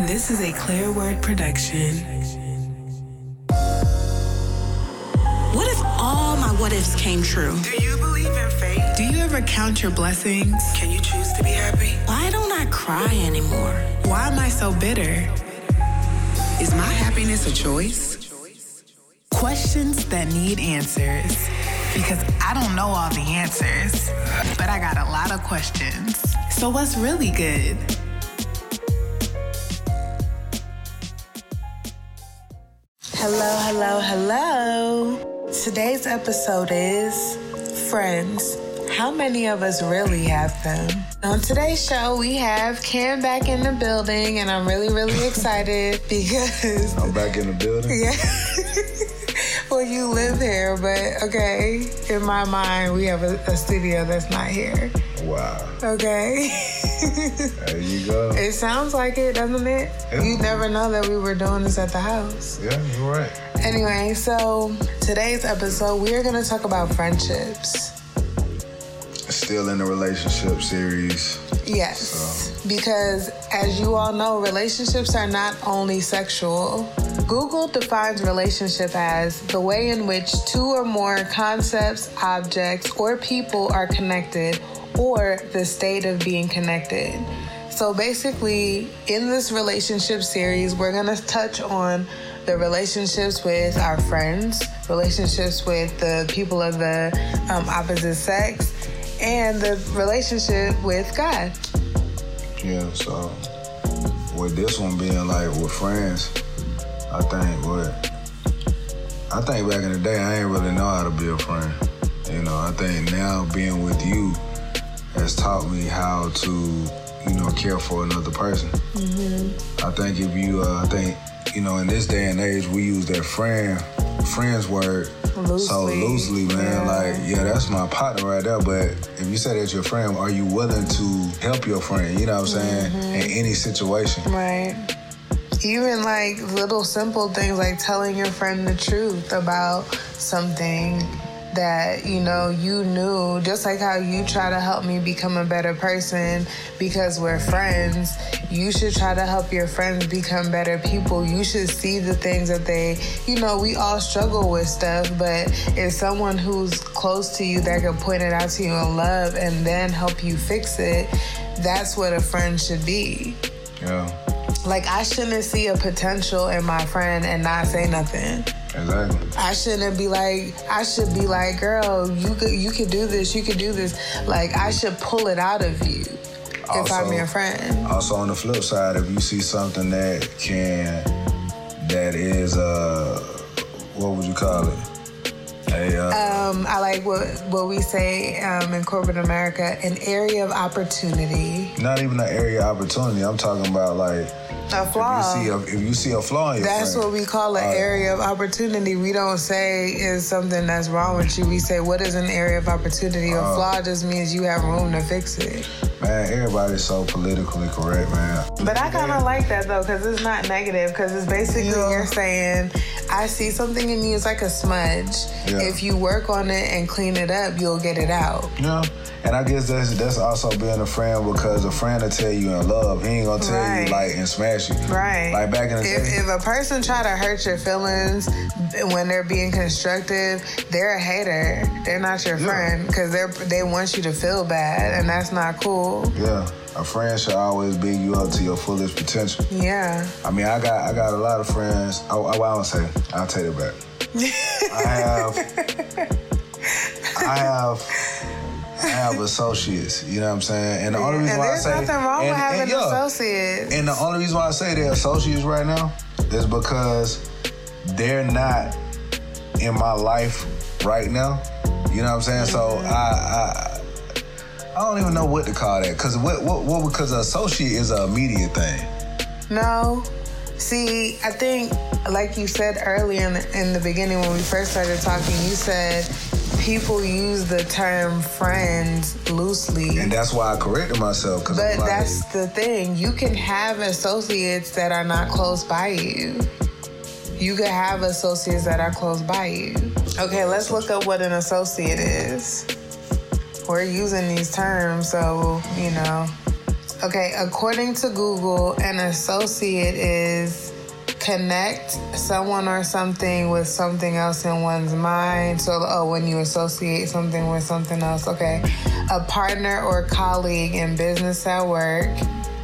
This is a Clear Word production. What if all my what ifs came true? Do you believe in fate? Do you ever count your blessings? Can you choose to be happy? Why don't I cry anymore? Why am I so bitter? Is my happiness a choice? Questions that need answers. Because I don't know all the answers, but I got a lot of questions. So, what's really good? Hello, hello, hello. Today's episode is Friends. How many of us really have them? On today's show, we have Cam back in the building, and I'm really, really excited because. I'm back in the building. Yeah. well, you live here, but okay. In my mind, we have a, a studio that's not here. Wow. Okay. There you go. it sounds like it, doesn't it? Yeah. You never know that we were doing this at the house. Yeah, you're right. Anyway, so today's episode, we are going to talk about friendships. Still in the relationship series. Yes, because as you all know, relationships are not only sexual. Google defines relationship as the way in which two or more concepts, objects, or people are connected, or the state of being connected. So basically, in this relationship series, we're gonna touch on the relationships with our friends, relationships with the people of the um, opposite sex, and the relationship with God. Yeah, so with this one being like with friends, I think what I think back in the day I ain't really know how to be a friend. You know, I think now being with you has taught me how to, you know, care for another person. I think if you, uh, I think, you know, in this day and age, we use that friend, friends word so Loosely, loosely, man. yeah. Like, yeah, that's my partner right there. But if you say that's your friend, are you willing to help your friend? You know what I'm saying? In any situation. Right. Even like little simple things like telling your friend the truth about something that you know you knew just like how you try to help me become a better person because we're friends you should try to help your friends become better people. You should see the things that they you know we all struggle with stuff but if someone who's close to you that can point it out to you in love and then help you fix it that's what a friend should be. Yeah, like I shouldn't see a potential in my friend and not say nothing. exactly. I shouldn't be like I should be like, girl, you could you could do this, you could do this. Like I should pull it out of you if I'm Also- your friend. Also, on the flip side, if you see something that can, that is, uh, what would you call it? A, uh, Um, I like what what we say um, in corporate America, an area of opportunity. not even an area of opportunity. I'm talking about like A flaw. if you see a if you see a flaw in your That's friend, what we call an uh, area of opportunity. We don't say is something that's wrong with you. We say what is an area of opportunity. A Uh, flaw just means you have room to fix it. Man, everybody's so politically correct, man. But I kind of like that though, because it's not negative. Because it's basically Yeah. you're saying, I see something in you. It's like a smudge. Yeah. If you work on it and clean it up, you'll get it out. Yeah. And I guess that's that's also being a friend because a friend will tell you in love. He ain't gonna tell Right. you like and smash you. Right. Like back in the if, day. if a person try to hurt your feelings when they're being constructive, they're a hater. They're not your Yeah. friend because they're they want you to feel bad, and that's not cool. yeah. A friend should always big you up to your fullest potential. Yeah. I mean, I got I got a lot of friends. I, I, I don't say. I'll take it back. I have. I have. Have associates. You know what I'm saying? And the only reason why I there's say nothing wrong and, with having and, yeah, associates. And the only reason why I say they're associates right now is because they're not in my life right now. You know what I'm saying? So Mm-hmm. I, I I don't even know what to call that because what what what because associate is an immediate thing. No. See, I think, like you said earlier in the, in the beginning when we first started talking, you said people use the term friends loosely. And that's why I corrected myself But like, that's the thing. You can have associates that are not close by you. You could have associates that are close by you. Okay, let's look up what an associate is. We're using these terms, so, you know, Okay, according to Google, an associate is connect someone or something with something else in one's mind. So, oh, when you associate something with something else, okay. A partner or colleague in business at work,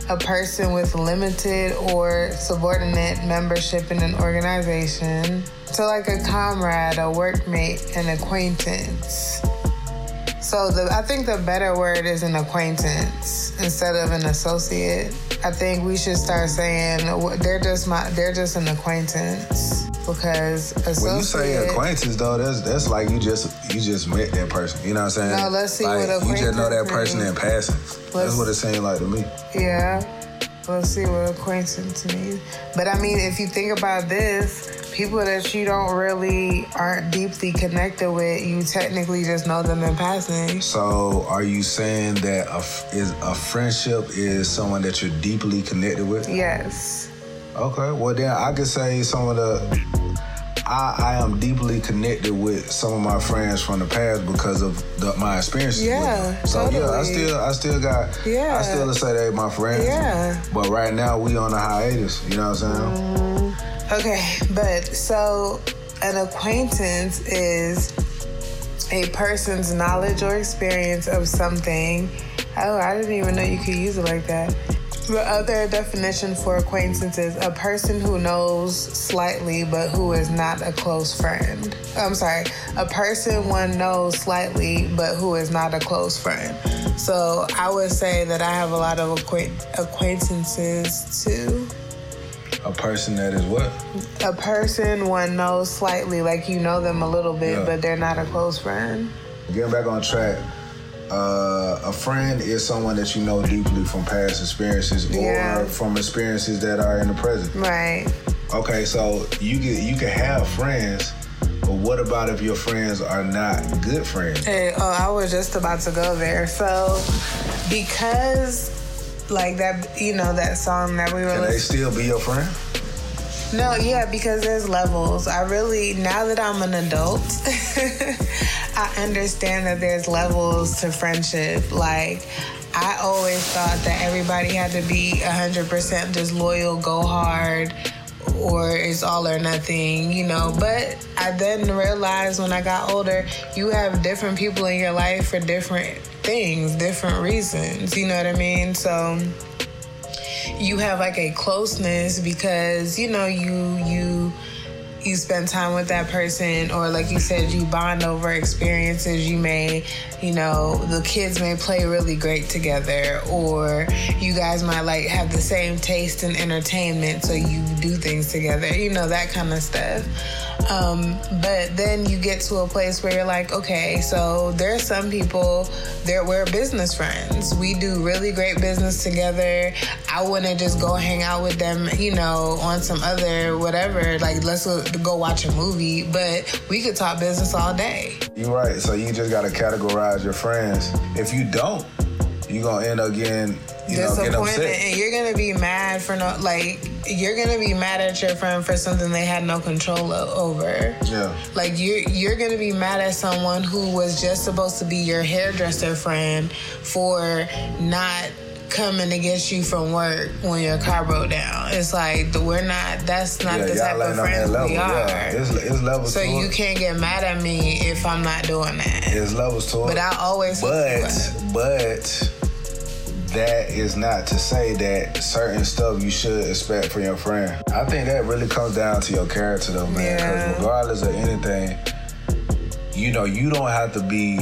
a person with limited or subordinate membership in an organization. So, like a comrade, a workmate, an acquaintance. So the, I think the better word is an acquaintance instead of an associate. I think we should start saying they're just my they're just an acquaintance because associate. When you say acquaintance though, that's that's like you just you just met that person. You know what I'm saying? No, let's see like, what acquaintance. You just know that person in passing. Let's- that's what it seemed like to me. Yeah. Let's see what acquaintance means. But I mean, if you think about this, people that you don't really aren't deeply connected with, you technically just know them in passing. So, are you saying that a, f- is a friendship is someone that you're deeply connected with? Yes. Okay, well then I could say some of the. I, I am deeply connected with some of my friends from the past because of the, my experiences. Yeah. So yeah, I still I still got. Yeah. I still say they my friends. Yeah. But right now we on a hiatus. You know what I'm saying? Mm. Okay, but so an acquaintance is a person's knowledge or experience of something. Oh, I didn't even know you could use it like that. The other definition for acquaintance is a person who knows slightly but who is not a close friend. I'm sorry, a person one knows slightly but who is not a close friend. So I would say that I have a lot of acquaint- acquaintances too. A person that is what? A person one knows slightly, like you know them a little bit, Yeah. but they're not a close friend. Getting back on track. Uh, a friend is someone that you know deeply from past experiences or Yeah. from experiences that are in the present. Right. Okay, so you get you can have friends, but what about if your friends are not good friends? Hey, oh, I was just about to go there. So, because, like that, you know, that song that we were Can they still be your friend? No, yeah, because there's levels. I really, now that I'm an adult, I understand that there's levels to friendship. Like, I always thought that everybody had to be 100% just loyal, go hard, or it's all or nothing, you know. But I then realized when I got older, you have different people in your life for different things, different reasons, you know what I mean? So, you have like a closeness because you know you you you spend time with that person or like you said you bond over experiences you may you know the kids may play really great together or you guys might like have the same taste in entertainment so you do things together you know that kind of stuff um, but then you get to a place where you're like okay so there are some people they're we're business friends. We do really great business together. I want to just go hang out with them you know on some other whatever. Like let's go, watch a movie. But we could talk business all day. You're right. So you just gotta categorize your friends. If you don't, you're gonna end up getting you know disappointed upset. and you're gonna be mad for no like you're gonna be mad at your friend for something they had no control o- over Yeah. like you're you're gonna be mad at someone who was just supposed to be your hairdresser friend for not coming to get you from work when your car broke down. It's like we're not. That's not Yeah, the type of ain't on that friends we are. Yeah. It's, it's levels so you it. can't get mad at me if I'm not doing that. It's levels to it. But I always. But but that is not to say that certain stuff you should expect from your friend. I think that really comes down to your character though, man. Because Yeah. regardless of anything, you know, you don't have to be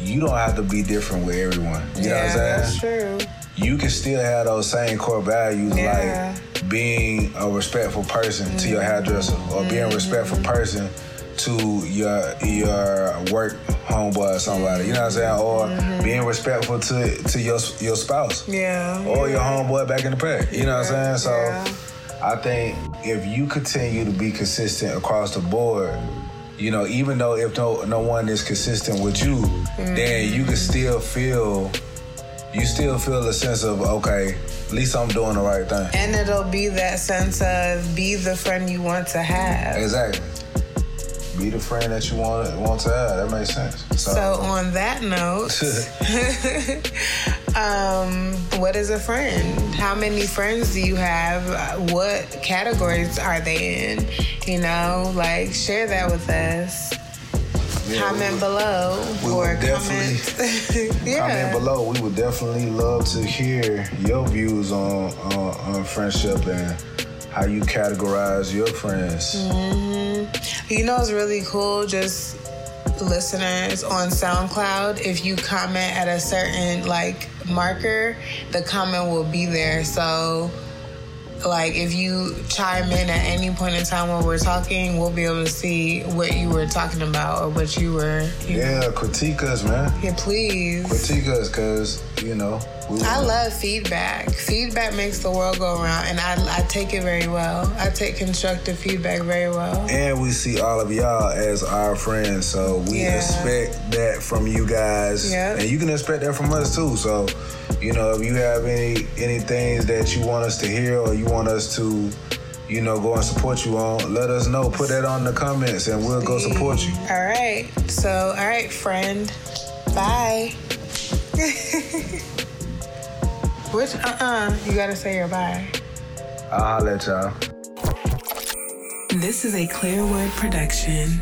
you don't have to be different with everyone. You know what I'm yeah, saying? that's true. you can still have those same core values Yeah. like being a respectful person to your Mm-hmm. hairdresser or being a respectful person to your your work homeboy or somebody. You know what I'm saying? Or Mm-hmm. being respectful to to your your spouse Yeah. or your homeboy back in the past. You know what I'm saying? So Yeah. I think if you continue to be consistent across the board, you know, even though if no no one is consistent with you, then you can still feel you still feel a sense of okay, at least I'm doing the right thing. And it'll be that sense of be the friend you want to have. Exactly. Be the friend that you want want to have. That makes sense. So, So on that note, Um, what is a friend? How many friends do you have? What categories are they in? You know, like share that with us. Yeah, comment would- below we or definitely- comment. yeah. Comment below. We would definitely love to hear your views on, on on friendship and how you categorize your friends. Mm-hmm. You know, it's really cool. Just listeners on SoundCloud. If you comment at a certain like marker, the comment will be there. So, like, if you chime in at any point in time when we're talking, we'll be able to see what you were talking about or what you were. You Yeah, critique us, man. yeah, please. Critique us, cause you know. I love feedback. Feedback makes the world go around, and I, I take it very well. I take constructive feedback very well. And we see all of y'all as our friends, so we Yeah. expect that from you guys, Yep. and you can expect that from us too. So, you know, if you have any any things that you want us to hear or you want us to, you know, go and support you on, let us know. Put that on the comments, and we'll go support you. All right. So, all right, friend. Bye. Which, uh uh you gotta say your bye. I'll holler at y'all. This is a Clear Word production.